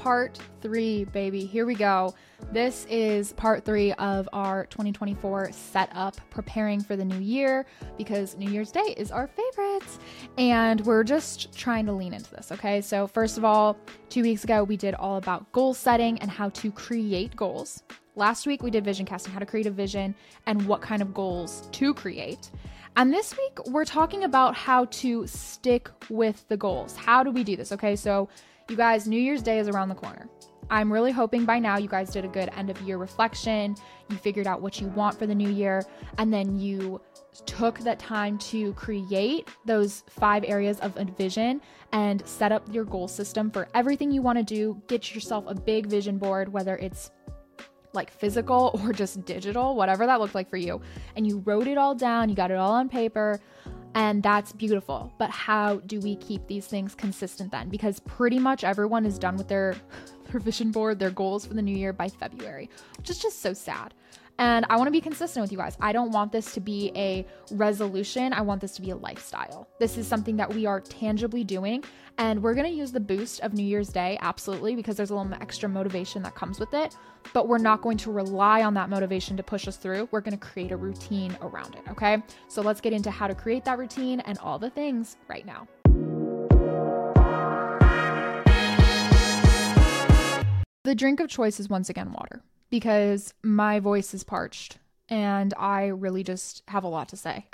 part three, baby. Here we go. This is part three of our 2024 setup, preparing for the new year because New Year's Day is our favorite. And we're just trying to lean into this, okay? So, first of all, two weeks ago, we did all about goal setting and how to create goals. Last week, we did vision casting, how to create a vision and what kind of goals to create. And this week, we're talking about how to stick with the goals. How do we do this? Okay, so you guys, New Year's Day is around the corner. I'm really hoping by now you guys did a good end of year reflection. You figured out what you want for the new year, and then you took that time to create those five areas of a vision and set up your goal system for everything you want to do. Get yourself a big vision board, whether it's like physical or just digital, whatever that looked like for you. And you wrote it all down, you got it all on paper, and that's beautiful. But how do we keep these things consistent then? Because pretty much everyone is done with their, their vision board, their goals for the new year by February, which is just so sad. And I want to be consistent with you guys. I don't want this to be a resolution. I want this to be a lifestyle. This is something that we are tangibly doing. And we're going to use the boost of New Year's Day, absolutely, because there's a little extra motivation that comes with it. But we're not going to rely on that motivation to push us through. We're going to create a routine around it. Okay. So let's get into how to create that routine and all the things right now. The drink of choice is once again water because my voice is parched and I really just have a lot to say.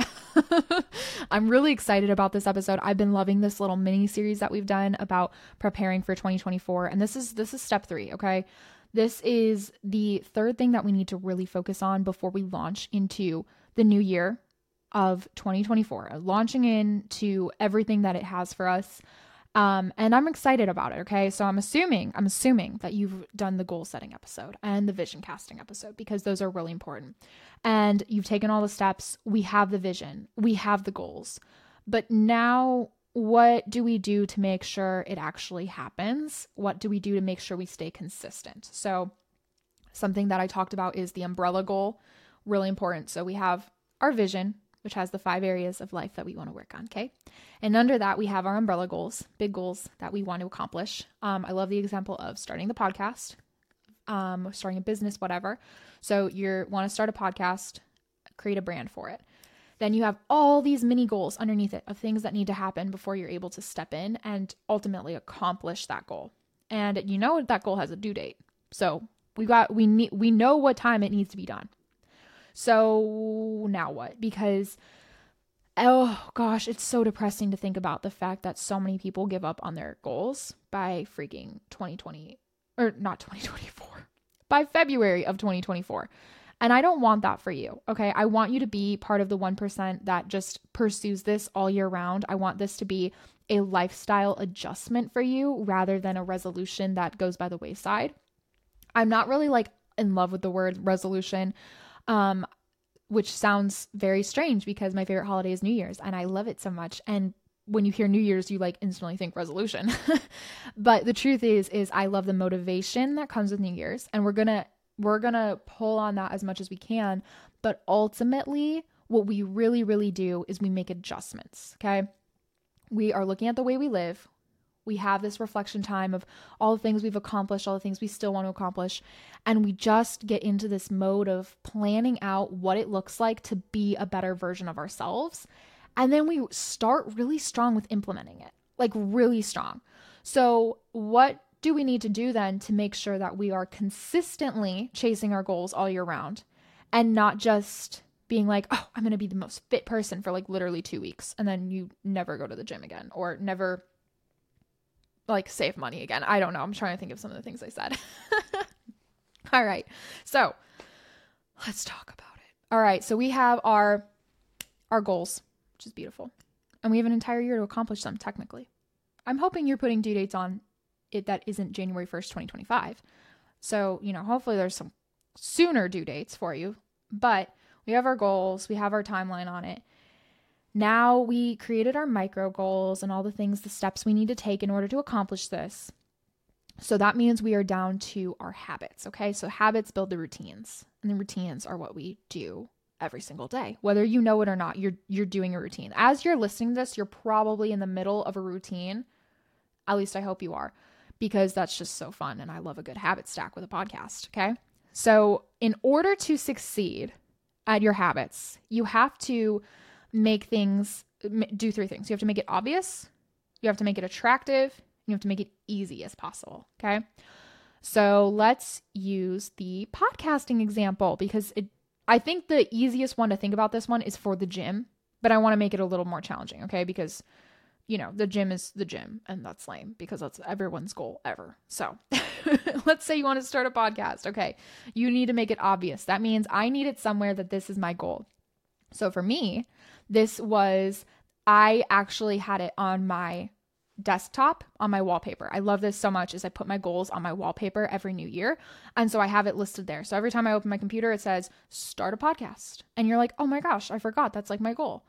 I'm really excited about this episode. I've been loving this little mini series that we've done about preparing for 2024 and this is this is step 3, okay? This is the third thing that we need to really focus on before we launch into the new year of 2024, launching into everything that it has for us. Um, and I'm excited about it. Okay. So I'm assuming, I'm assuming that you've done the goal setting episode and the vision casting episode because those are really important. And you've taken all the steps. We have the vision, we have the goals. But now, what do we do to make sure it actually happens? What do we do to make sure we stay consistent? So, something that I talked about is the umbrella goal, really important. So, we have our vision, which has the five areas of life that we want to work on. Okay. And under that, we have our umbrella goals, big goals that we want to accomplish. Um, I love the example of starting the podcast, um, starting a business, whatever. So you want to start a podcast, create a brand for it. Then you have all these mini goals underneath it of things that need to happen before you're able to step in and ultimately accomplish that goal. And you know that goal has a due date. So we got we need we know what time it needs to be done. So now what? Because oh gosh, it's so depressing to think about the fact that so many people give up on their goals by freaking 2020 or not 2024. By February of 2024. And I don't want that for you. Okay. I want you to be part of the 1% that just pursues this all year round. I want this to be a lifestyle adjustment for you rather than a resolution that goes by the wayside. I'm not really like in love with the word resolution um, which sounds very strange because my favorite holiday is New Year's and I love it so much. And when you hear New Year's, you like instantly think resolution. but the truth is, is I love the motivation that comes with New Year's, and we're gonna we're gonna pull on that as much as we can. But ultimately, what we really, really do is we make adjustments. Okay. We are looking at the way we live we have this reflection time of all the things we've accomplished, all the things we still want to accomplish. And we just get into this mode of planning out what it looks like to be a better version of ourselves. And then we start really strong with implementing it, like really strong. So, what do we need to do then to make sure that we are consistently chasing our goals all year round and not just being like, oh, I'm going to be the most fit person for like literally two weeks. And then you never go to the gym again or never like save money again. I don't know. I'm trying to think of some of the things I said. All right. So, let's talk about it. All right. So we have our our goals, which is beautiful. And we have an entire year to accomplish them technically. I'm hoping you're putting due dates on it that isn't January 1st, 2025. So, you know, hopefully there's some sooner due dates for you, but we have our goals, we have our timeline on it. Now we created our micro goals and all the things, the steps we need to take in order to accomplish this. So that means we are down to our habits. Okay. So habits build the routines, and the routines are what we do every single day. Whether you know it or not, you're you're doing a routine. As you're listening to this, you're probably in the middle of a routine. At least I hope you are. because that's just so fun. And I love a good habit stack with a podcast. Okay. So, in order to succeed at your habits, you have to make things do three things. You have to make it obvious, you have to make it attractive, you have to make it easy as possible. Okay. So let's use the podcasting example because it I think the easiest one to think about this one is for the gym, but I want to make it a little more challenging, okay? Because you know, the gym is the gym and that's lame because that's everyone's goal ever. So, let's say you want to start a podcast. Okay. You need to make it obvious. That means I need it somewhere that this is my goal. So for me, this was I actually had it on my desktop on my wallpaper. I love this so much as I put my goals on my wallpaper every new year. And so I have it listed there. So every time I open my computer, it says, start a podcast. And you're like, oh my gosh, I forgot. That's like my goal.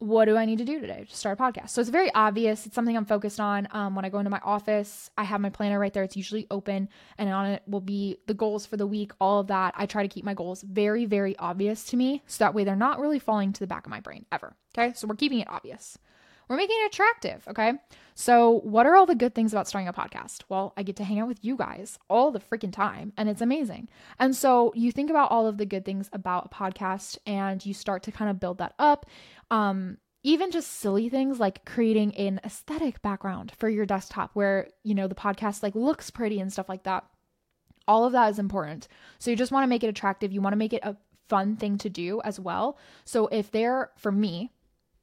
What do I need to do today to start a podcast? So it's very obvious. It's something I'm focused on. Um, when I go into my office, I have my planner right there. It's usually open, and on it will be the goals for the week, all of that. I try to keep my goals very, very obvious to me. So that way they're not really falling to the back of my brain ever. Okay. So we're keeping it obvious. We're making it attractive, okay? So, what are all the good things about starting a podcast? Well, I get to hang out with you guys all the freaking time, and it's amazing. And so, you think about all of the good things about a podcast and you start to kind of build that up. Um, even just silly things like creating an aesthetic background for your desktop where, you know, the podcast like looks pretty and stuff like that. All of that is important. So, you just want to make it attractive. You want to make it a fun thing to do as well. So, if they're, for me,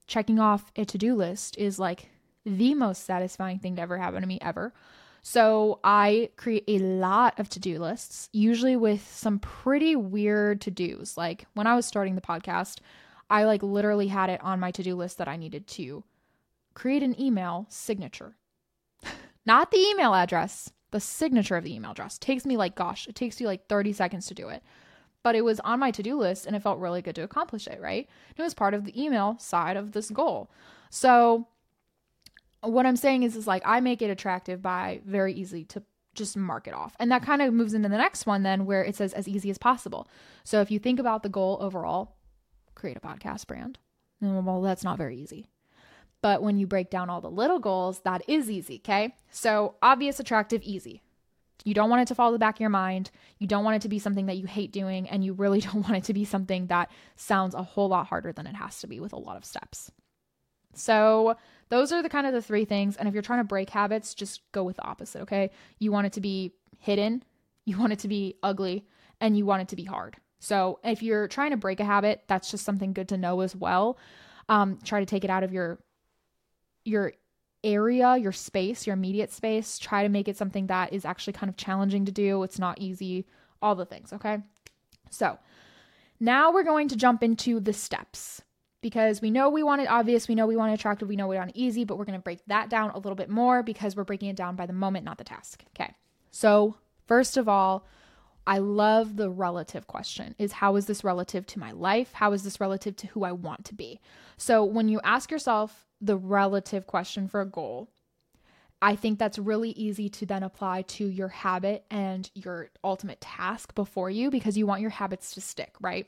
checking off a to do list is like the most satisfying thing to ever happen to me ever. So I create a lot of to do lists, usually with some pretty weird to dos. Like when I was starting the podcast, I like literally had it on my to do list that I needed to create an email signature. Not the email address, the signature of the email address. takes me like, gosh, it takes you like 30 seconds to do it but it was on my to do list and it felt really good to accomplish it, right? It was part of the email side of this goal. So, what I'm saying is, is like I make it attractive by very easy to just mark it off. And that kind of moves into the next one, then, where it says as easy as possible. So, if you think about the goal overall, create a podcast brand, well, that's not very easy. But when you break down all the little goals, that is easy, okay? So, obvious, attractive, easy. You don't want it to fall to the back of your mind. You don't want it to be something that you hate doing. And you really don't want it to be something that sounds a whole lot harder than it has to be with a lot of steps. So, those are the kind of the three things. And if you're trying to break habits, just go with the opposite, okay? You want it to be hidden, you want it to be ugly, and you want it to be hard. So, if you're trying to break a habit, that's just something good to know as well. Um, try to take it out of your your area, your space, your immediate space. Try to make it something that is actually kind of challenging to do. It's not easy, all the things, okay? So now we're going to jump into the steps because we know we want it obvious, we know we want it attractive, we know we want it easy, but we're going to break that down a little bit more because we're breaking it down by the moment, not the task. Okay. So, first of all, I love the relative question is how is this relative to my life? How is this relative to who I want to be? So, when you ask yourself the relative question for a goal, I think that's really easy to then apply to your habit and your ultimate task before you because you want your habits to stick, right?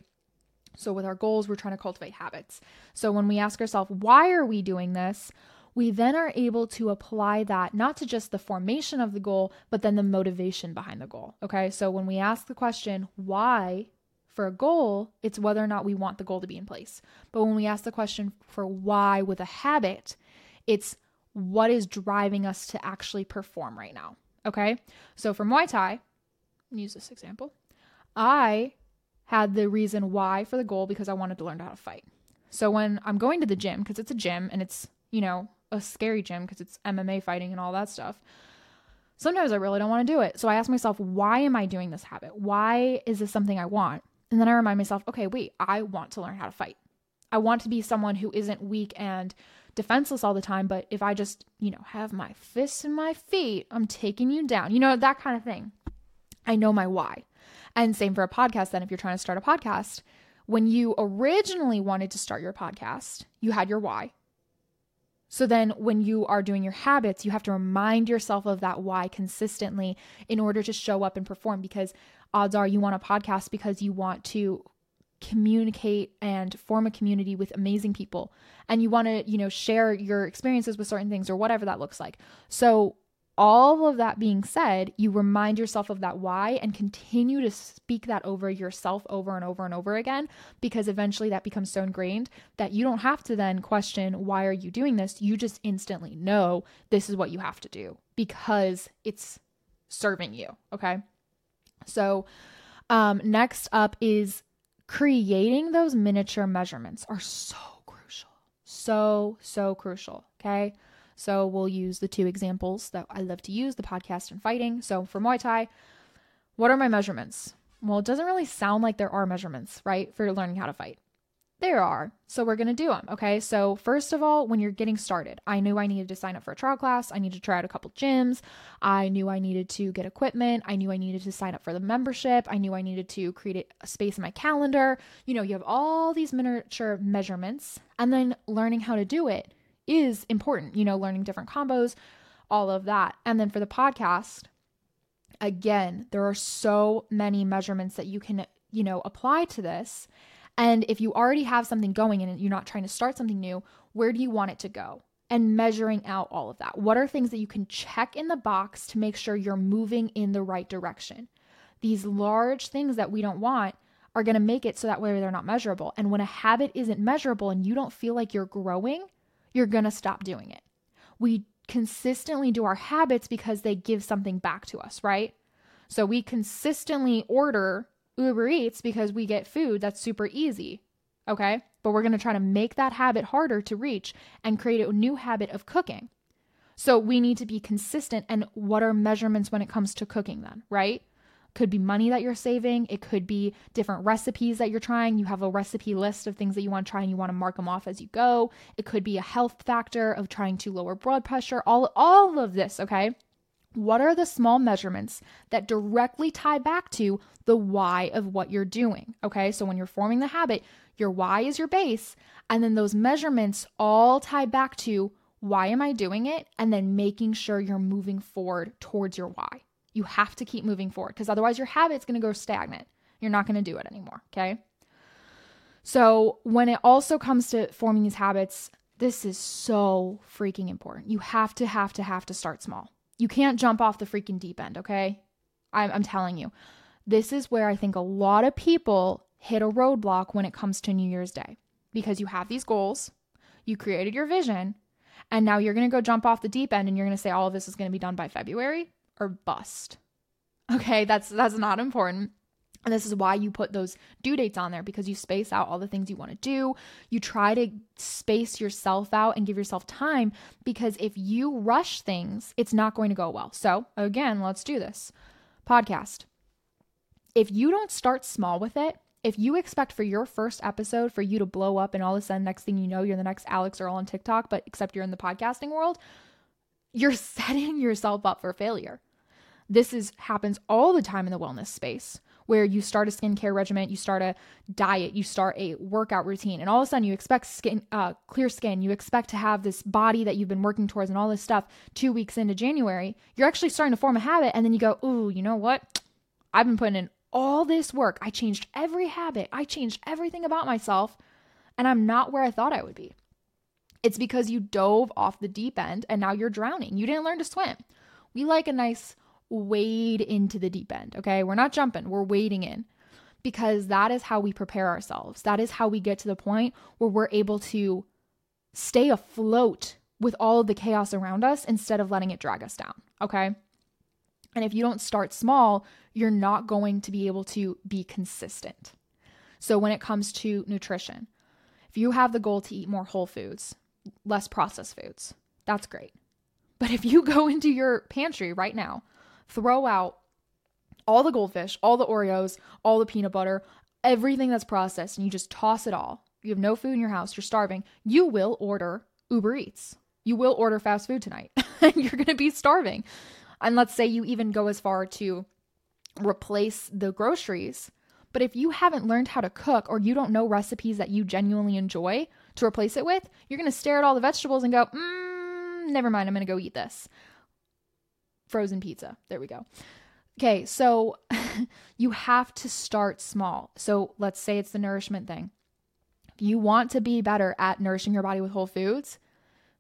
So, with our goals, we're trying to cultivate habits. So, when we ask ourselves, why are we doing this? We then are able to apply that not to just the formation of the goal, but then the motivation behind the goal. Okay. So, when we ask the question, why for a goal, it's whether or not we want the goal to be in place. But when we ask the question for why with a habit, it's what is driving us to actually perform right now. Okay. So for Muay Thai, use this example, I had the reason why for the goal because I wanted to learn how to fight. So when I'm going to the gym, because it's a gym and it's, you know, a scary gym because it's MMA fighting and all that stuff, sometimes I really don't want to do it. So I ask myself, why am I doing this habit? Why is this something I want? And then I remind myself, okay, wait, I want to learn how to fight. I want to be someone who isn't weak and defenseless all the time, but if I just, you know, have my fists and my feet, I'm taking you down, you know, that kind of thing. I know my why. And same for a podcast, then, if you're trying to start a podcast, when you originally wanted to start your podcast, you had your why. So then, when you are doing your habits, you have to remind yourself of that why consistently in order to show up and perform because odds are you want a podcast because you want to communicate and form a community with amazing people. And you want to you know share your experiences with certain things or whatever that looks like. So all of that being said, you remind yourself of that why and continue to speak that over yourself over and over and over again because eventually that becomes so ingrained that you don't have to then question why are you doing this? You just instantly know this is what you have to do because it's serving you, okay? So, um next up is creating those miniature measurements are so crucial. So, so crucial, okay? So we'll use the two examples that I love to use the podcast and fighting. So for Muay Thai, what are my measurements? Well, it doesn't really sound like there are measurements, right, for learning how to fight. There are. So we're going to do them. Okay. So, first of all, when you're getting started, I knew I needed to sign up for a trial class. I needed to try out a couple gyms. I knew I needed to get equipment. I knew I needed to sign up for the membership. I knew I needed to create a space in my calendar. You know, you have all these miniature measurements and then learning how to do it is important, you know, learning different combos, all of that. And then for the podcast, again, there are so many measurements that you can, you know, apply to this. And if you already have something going and you're not trying to start something new, where do you want it to go? And measuring out all of that. What are things that you can check in the box to make sure you're moving in the right direction? These large things that we don't want are going to make it so that way they're not measurable. And when a habit isn't measurable and you don't feel like you're growing, you're going to stop doing it. We consistently do our habits because they give something back to us, right? So we consistently order Uber Eats because we get food that's super easy. Okay. But we're to try to make that habit harder to reach and create a new habit of cooking. So we need to be consistent. And what are measurements when it comes to cooking, then, right? Could be money that you're saving. It could be different recipes that you're trying. You have a recipe list of things that you want to try and you want to mark them off as you go. It could be a health factor of trying to lower blood pressure. All all of this, okay? What are the small measurements that directly tie back to the why of what you're doing? Okay? So when you're forming the habit, your why is your base, and then those measurements all tie back to why am I doing it? And then making sure you're moving forward towards your why. You have to keep moving forward because otherwise your habit's going to go stagnant. You're not going to do it anymore. Okay. So when it also comes to forming these habits, this is so freaking important. You have to, have to, have to start small. You can't jump off the freaking deep end. Okay. I'm, I'm telling you, this is where I think a lot of people hit a roadblock when it comes to New Year's Day because you have these goals, you created your vision, and now you're going to go jump off the deep end and you're going to say all of this is going to be done by February or bust. Okay, that's that's not important. And this is why you put those due dates on there because you space out all the things you want to do. You try to space yourself out and give yourself time because if you rush things, it's not going to go well. So, again, let's do this. Podcast. If you don't start small with it, if you expect for your first episode for you to blow up and all of a sudden next thing you know you're the next Alix Earle on TikTok, but except you're in the podcasting world, you're setting yourself up for failure. This is happens all the time in the wellness space where you start a skincare regimen, you start a diet, you start a workout routine, and all of a sudden you expect skin, uh, clear skin, you expect to have this body that you've been working towards and all this stuff two weeks into January. You're actually starting to form a habit, and then you go, "Ooh, you know what? I've been putting in all this work. I changed every habit, I changed everything about myself, and I'm not where I thought I would be." It's because you dove off the deep end and now you're drowning. You didn't learn to swim. We like a nice wade into the deep end, okay? We're not jumping, we're wading in because that is how we prepare ourselves. That is how we get to the point where we're able to stay afloat with all of the chaos around us instead of letting it drag us down, okay? And if you don't start small, you're not going to be able to be consistent. So when it comes to nutrition, if you have the goal to eat more whole foods, less processed foods, that's great. But if you go into your pantry right now throw out all the goldfish, all the Oreos, all the peanut butter, everything that's processed, and you just toss it all. You have no food in your house, you're starving. You will order Uber Eats. You will order fast food tonight. you're going to be starving. And let's say you even go as far to replace the groceries. But if you haven't learned how to cook or you don't know recipes that you genuinely enjoy to replace it with, you're going to stare at all the vegetables and go, mm, never mind, I'm going to go eat this frozen pizza. There we go. Okay, so you have to start small. So let's say it's the nourishment thing. If you want to be better at nourishing your body with whole foods,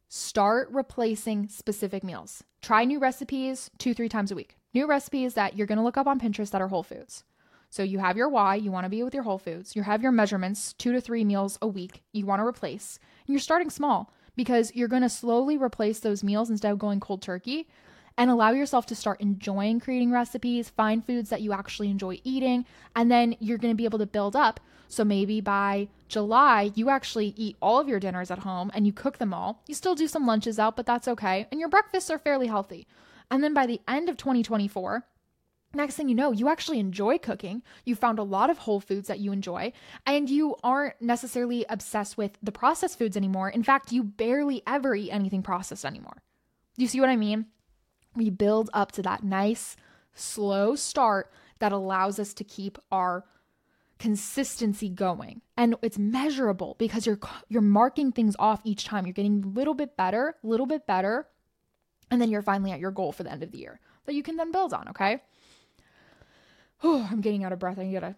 start replacing specific meals. Try new recipes two, three times a week. New recipes that you're to look up on Pinterest that are whole foods. So you have your why, you want to be with your whole foods. You have your measurements, two to three meals a week you want to replace. And you're starting small because you're to slowly replace those meals instead of going cold turkey and allow yourself to start enjoying creating recipes, find foods that you actually enjoy eating, and then you're going to be able to build up. So maybe by July, you actually eat all of your dinners at home and you cook them all. You still do some lunches out, but that's okay. And your breakfasts are fairly healthy. And then by the end of 2024, next thing you know, you actually enjoy cooking. You found a lot of whole foods that you enjoy, and you aren't necessarily obsessed with the processed foods anymore. In fact, you barely ever eat anything processed anymore. You see what I mean? We build up to that nice, slow start that allows us to keep our consistency going. And it's measurable because you're you're marking things off each time. You're getting a little bit better a little bit better and then you're finally at your goal for the end of the year that you can then build on okay? Oh i'm getting out of breath. I gotta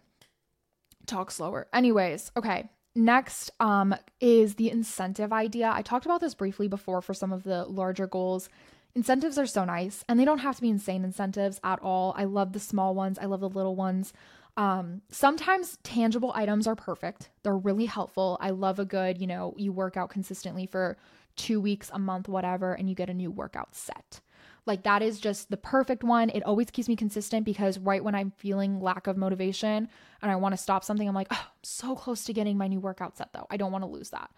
talk slower. Anyways okay. Next um is the incentive idea. I talked about this briefly before for some of the larger goals incentives are so nice and they don't have to be insane incentives at all i love the small ones i love the little ones um, sometimes tangible items are perfect. They're really helpful. I love a good, you know, you work out consistently for two weeks, a month, whatever, and you get a new workout set. Like that is just the perfect one. It always keeps me consistent because right when I'm feeling lack of motivation and I want to stop something, I'm like, oh, I'm so close to getting my new workout set though. I don't want to lose that.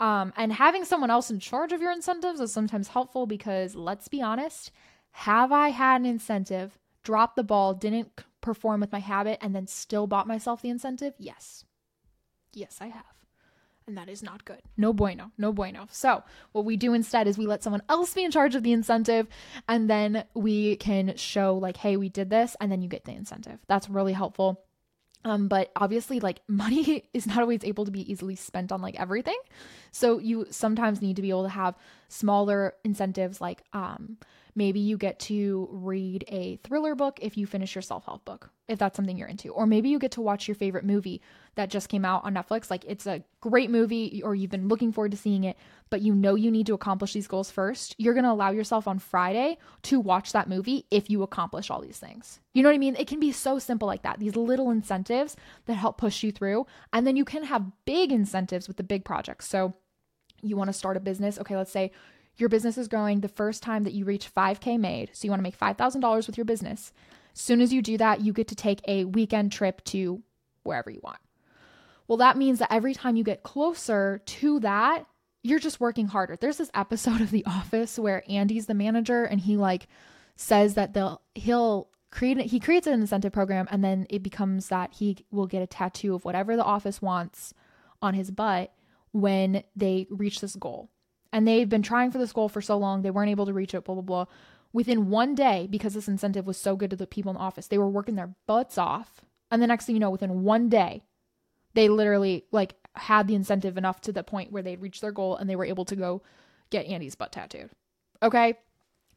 Um, and having someone else in charge of your incentives is sometimes helpful because let's be honest, have I had an incentive, drop the ball, didn't perform with my habit and then still bought myself the incentive? Yes. Yes, I have. And that is not good. No bueno. No bueno. So, what we do instead is we let someone else be in charge of the incentive and then we can show, like, hey, we did this, and then you get the incentive. That's really helpful. Um, but obviously, like, money is not always able to be easily spent on like everything. So, you sometimes need to be able to have smaller incentives like, um, Maybe you get to read a thriller book if you finish your self help book, if that's something you're into. Or maybe you get to watch your favorite movie that just came out on Netflix. Like it's a great movie, or you've been looking forward to seeing it, but you know you need to accomplish these goals first. You're going to allow yourself on Friday to watch that movie if you accomplish all these things. You know what I mean? It can be so simple like that. These little incentives that help push you through. And then you can have big incentives with the big projects. So you want to start a business. Okay, let's say your business is growing the first time that you reach 5K made. So you want to make $5,000 with your business. Soon as you do that, you get to take a weekend trip to wherever you want. Well, that means that every time you get closer to that, you're just working harder. There's this episode of The Office where Andy's the manager and he like says that they'll he'll create he creates an incentive program and then it becomes that he will get a tattoo of whatever the office wants on his butt when they reach this goal and they've been trying for this goal for so long, they weren't able to reach it, blah, blah, blah. Within one day, because this incentive was so good to the people in the office, they were working their butts off. And the next thing you know, within one day, they literally like had the incentive enough to the point where they'd reached their goal and they were able to go get Andy's butt tattooed. Okay.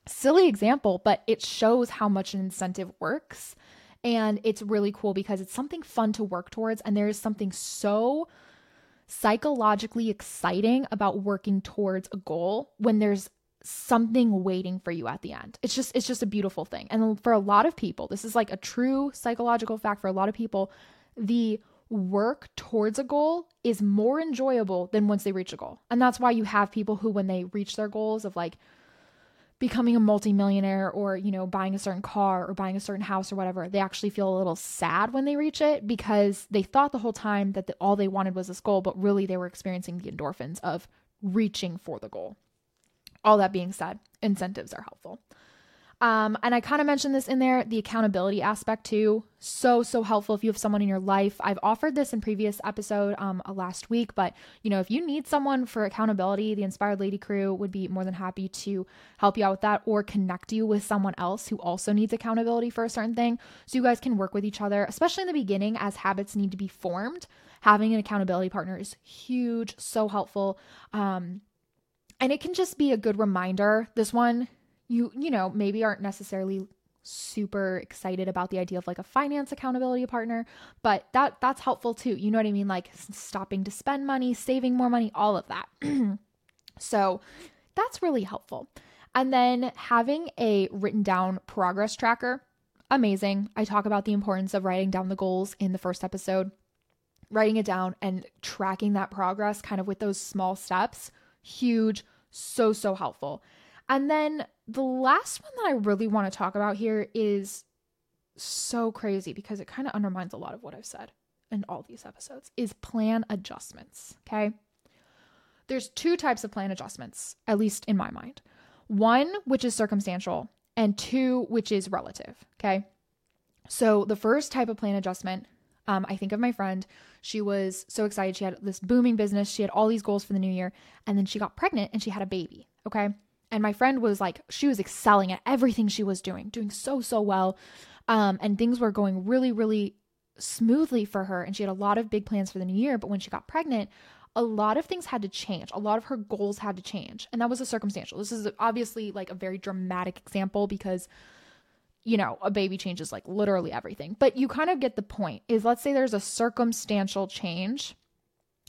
Silly example, but it shows how much an incentive works. And it's really cool because it's something fun to work towards. And there is something so psychologically exciting about working towards a goal when there's something waiting for you at the end. It's just it's just a beautiful thing. And for a lot of people, this is like a true psychological fact for a lot of people, the work towards a goal is more enjoyable than once they reach a goal. And that's why you have people who when they reach their goals of like becoming a multimillionaire or, you know, buying a certain car or buying a certain house or whatever, they actually feel a little sad when they reach it because they thought the whole time that the, all they wanted was this goal, but really they were experiencing the endorphins of reaching for the goal. All that being said, incentives are helpful. Um, and I kind of mentioned this in there the accountability aspect too. So, so helpful if you have someone in your life. I've offered this in previous episode um, last week, but you know, if you need someone for accountability, the Inspired Lady crew would be more than happy to help you out with that or connect you with someone else who also needs accountability for a certain thing. So you guys can work with each other, especially in the beginning as habits need to be formed. Having an accountability partner is huge, so helpful. Um, and it can just be a good reminder. This one you you know maybe aren't necessarily super excited about the idea of like a finance accountability partner but that that's helpful too you know what i mean like stopping to spend money saving more money all of that so that's really helpful And then having a written down progress tracker, amazing. I talk about the importance of writing down the goals in the first episode. Writing it down and tracking that progress kind of with those small steps, huge, so, so helpful. And then the last one that I really want to talk about here is so crazy because it kind of undermines a lot of what I've said in all these episodes is plan adjustments, okay? There's two types of plan adjustments, at least in my mind. One which is circumstantial and two which is relative, okay? So the first type of plan adjustment, um, I think of my friend. She was so excited. She had this booming business. She had all these goals for the new year. And then she got pregnant and she had a baby. Okay. And my friend was like, she was excelling at everything she was doing, doing so, so well. Um, and things were going really, really smoothly for her. And she had a lot of big plans for the new year. But when she got pregnant, a lot of things had to change. A lot of her goals had to change. And that was a circumstantial. This is obviously like a very dramatic example because, you know, a baby changes like literally everything. But you kind of get the point is let's say there's a circumstantial change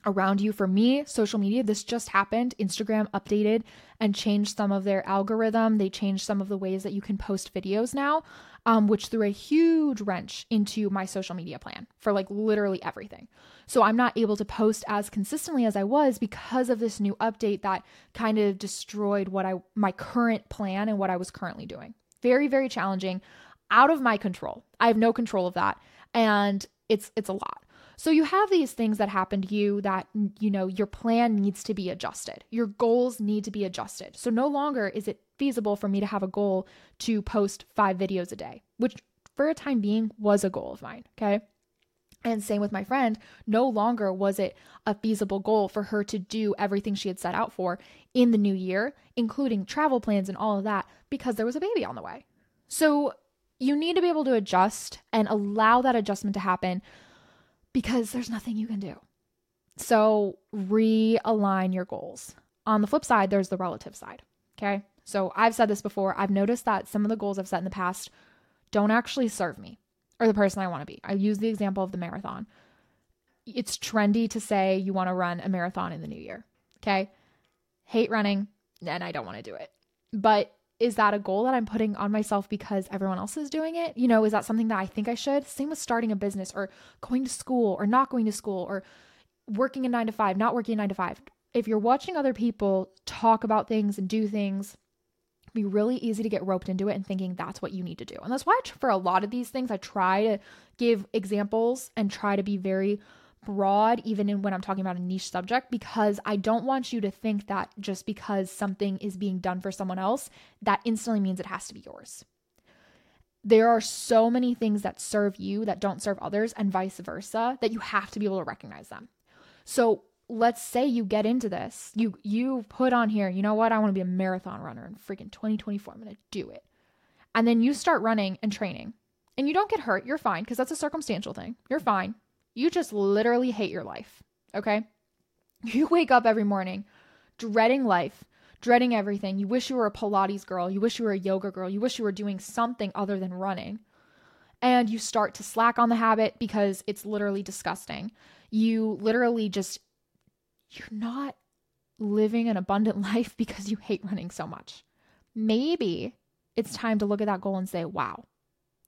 around you. For me, social media, this just happened. Instagram updated and changed some of their algorithm. They changed some of the ways that you can post videos now, um, which threw a huge wrench into my social media plan for like literally everything. So I'm not able to post as consistently as I was because of this new update that kind of destroyed what I my current plan and what I was currently doing. Very, very challenging, out of my control. I have no control of that. And it's it's a lot. So you have these things that happen to you that you know your plan needs to be adjusted. Your goals need to be adjusted. So no longer is it feasible for me to have a goal to post 5 videos a day, which for a time being was a goal of mine, okay? And same with my friend, no longer was it a feasible goal for her to do everything she had set out for in the new year, including travel plans and all of that, because there was a baby on the way. So you need to be able to adjust and allow that adjustment to happen because there's nothing you can do. So realign your goals. On the flip side, there's the relative side. Okay. So I've said this before. I've noticed that some of the goals I've set in the past don't actually serve me or the person I want to be. I use the example of the marathon. It's trendy to say you want to run a marathon in the new year. Okay. Hate running and I don't want to do it. But is that a goal that I'm putting on myself because everyone else is doing it? You know, is that something that I think I should? Same with starting a business or going to school or not going to school or working a nine to five, not working a nine to five. If you're watching other people talk about things and do things, be really easy to get roped into it and thinking that's what you need to do. And that's why for a lot of these things, I try to give examples and try to be very broad, even in when I'm talking about a niche subject, because I don't want you to think that just because something is being done for someone else, that instantly means it has to be yours. There are so many things that serve you that don't serve others, and vice versa, that you have to be able to recognize them. So let's say you get into this, you you put on here, you know what, I want to be a marathon runner in freaking 2024. I'm gonna do it. And then you start running and training. And you don't get hurt, you're fine, because that's a circumstantial thing. You're fine. You just literally hate your life. Okay. You wake up every morning dreading life, dreading everything. You wish you were a Pilates girl. You wish you were a yoga girl. You wish you were doing something other than running. And you start to slack on the habit because it's literally disgusting. You literally just, you're not living an abundant life because you hate running so much. Maybe it's time to look at that goal and say, wow,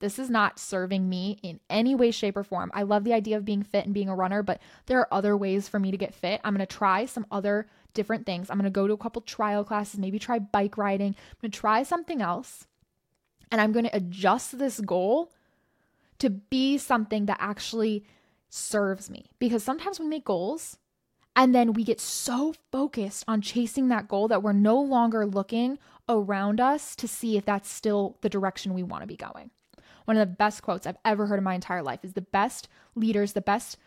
this is not serving me in any way, shape, or form. I love the idea of being fit and being a runner, but there are other ways for me to get fit. I'm going to try some other different things. I'm going to go to a couple trial classes, maybe try bike riding. I'm going to try something else. And I'm going to adjust this goal to be something that actually serves me. Because sometimes we make goals and then we get so focused on chasing that goal that we're no longer looking around us to see if that's still the direction we want to be going. One of the best quotes I've ever heard in my entire life is the best leaders, the best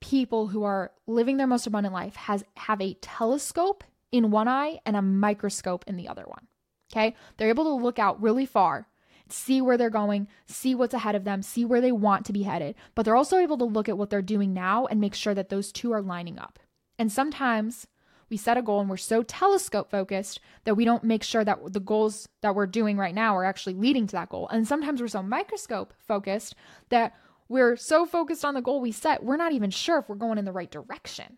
people who are living their most abundant life has have a telescope in one eye and a microscope in the other one. Okay? They're able to look out really far, see where they're going, see what's ahead of them, see where they want to be headed, but they're also able to look at what they're doing now and make sure that those two are lining up. And sometimes we set a goal and we're so telescope focused that we don't make sure that the goals that we're doing right now are actually leading to that goal. And sometimes we're so microscope focused that we're so focused on the goal we set, we're not even sure if we're going in the right direction.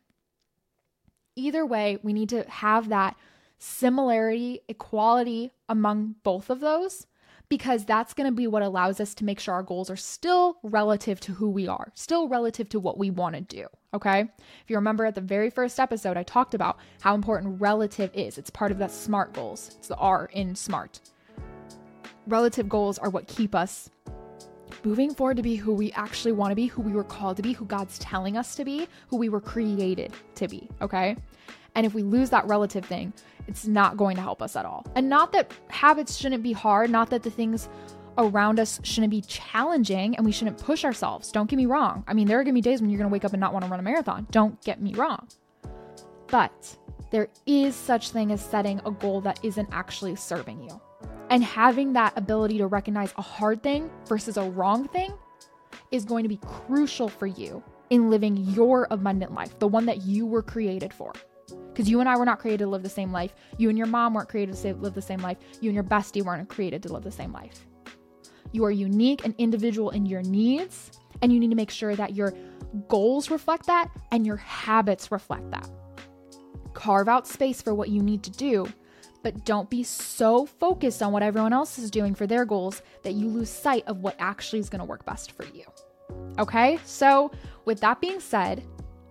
Either way, we need to have that similarity, equality among both of those because that's going to be what allows us to make sure our goals are still relative to who we are, still relative to what we want to do. Okay. If you remember at the very first episode, I talked about how important relative is. It's part of that SMART goals, it's the R in SMART. Relative goals are what keep us moving forward to be who we actually want to be, who we were called to be, who God's telling us to be, who we were created to be. Okay. And if we lose that relative thing, it's not going to help us at all. And not that habits shouldn't be hard, not that the things around us shouldn't be challenging and we shouldn't push ourselves. Don't get me wrong. I mean, there are going to be days when you're going to wake up and not want to run a marathon. Don't get me wrong. But there is such thing as setting a goal that isn't actually serving you. And having that ability to recognize a hard thing versus a wrong thing is going to be crucial for you in living your abundant life, the one that you were created for. Because you and I were not created to live the same life. You and your mom weren't created to live the same life. You and your bestie weren't created to live the same life. You are unique and individual in your needs, and you need to make sure that your goals reflect that and your habits reflect that. Carve out space for what you need to do, but don't be so focused on what everyone else is doing for their goals that you lose sight of what actually is going to work best for you. Okay, so with that being said,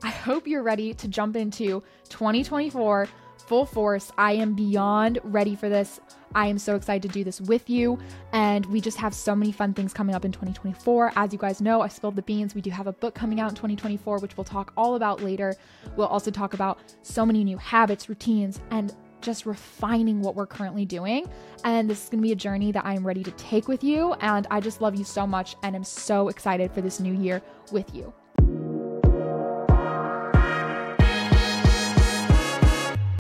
I hope you're ready to jump into 2024 full force. I am beyond ready for this. I am so excited to do this with you. And we just have so many fun things coming up in 2024. As you guys know, I spilled the beans. We do have a book coming out in 2024, which we'll talk all about later. We'll also talk about so many new habits, routines, and just refining what we're currently doing. And this is to be a journey that I'm ready to take with you. And I just love you so much and am so excited for this new year with you.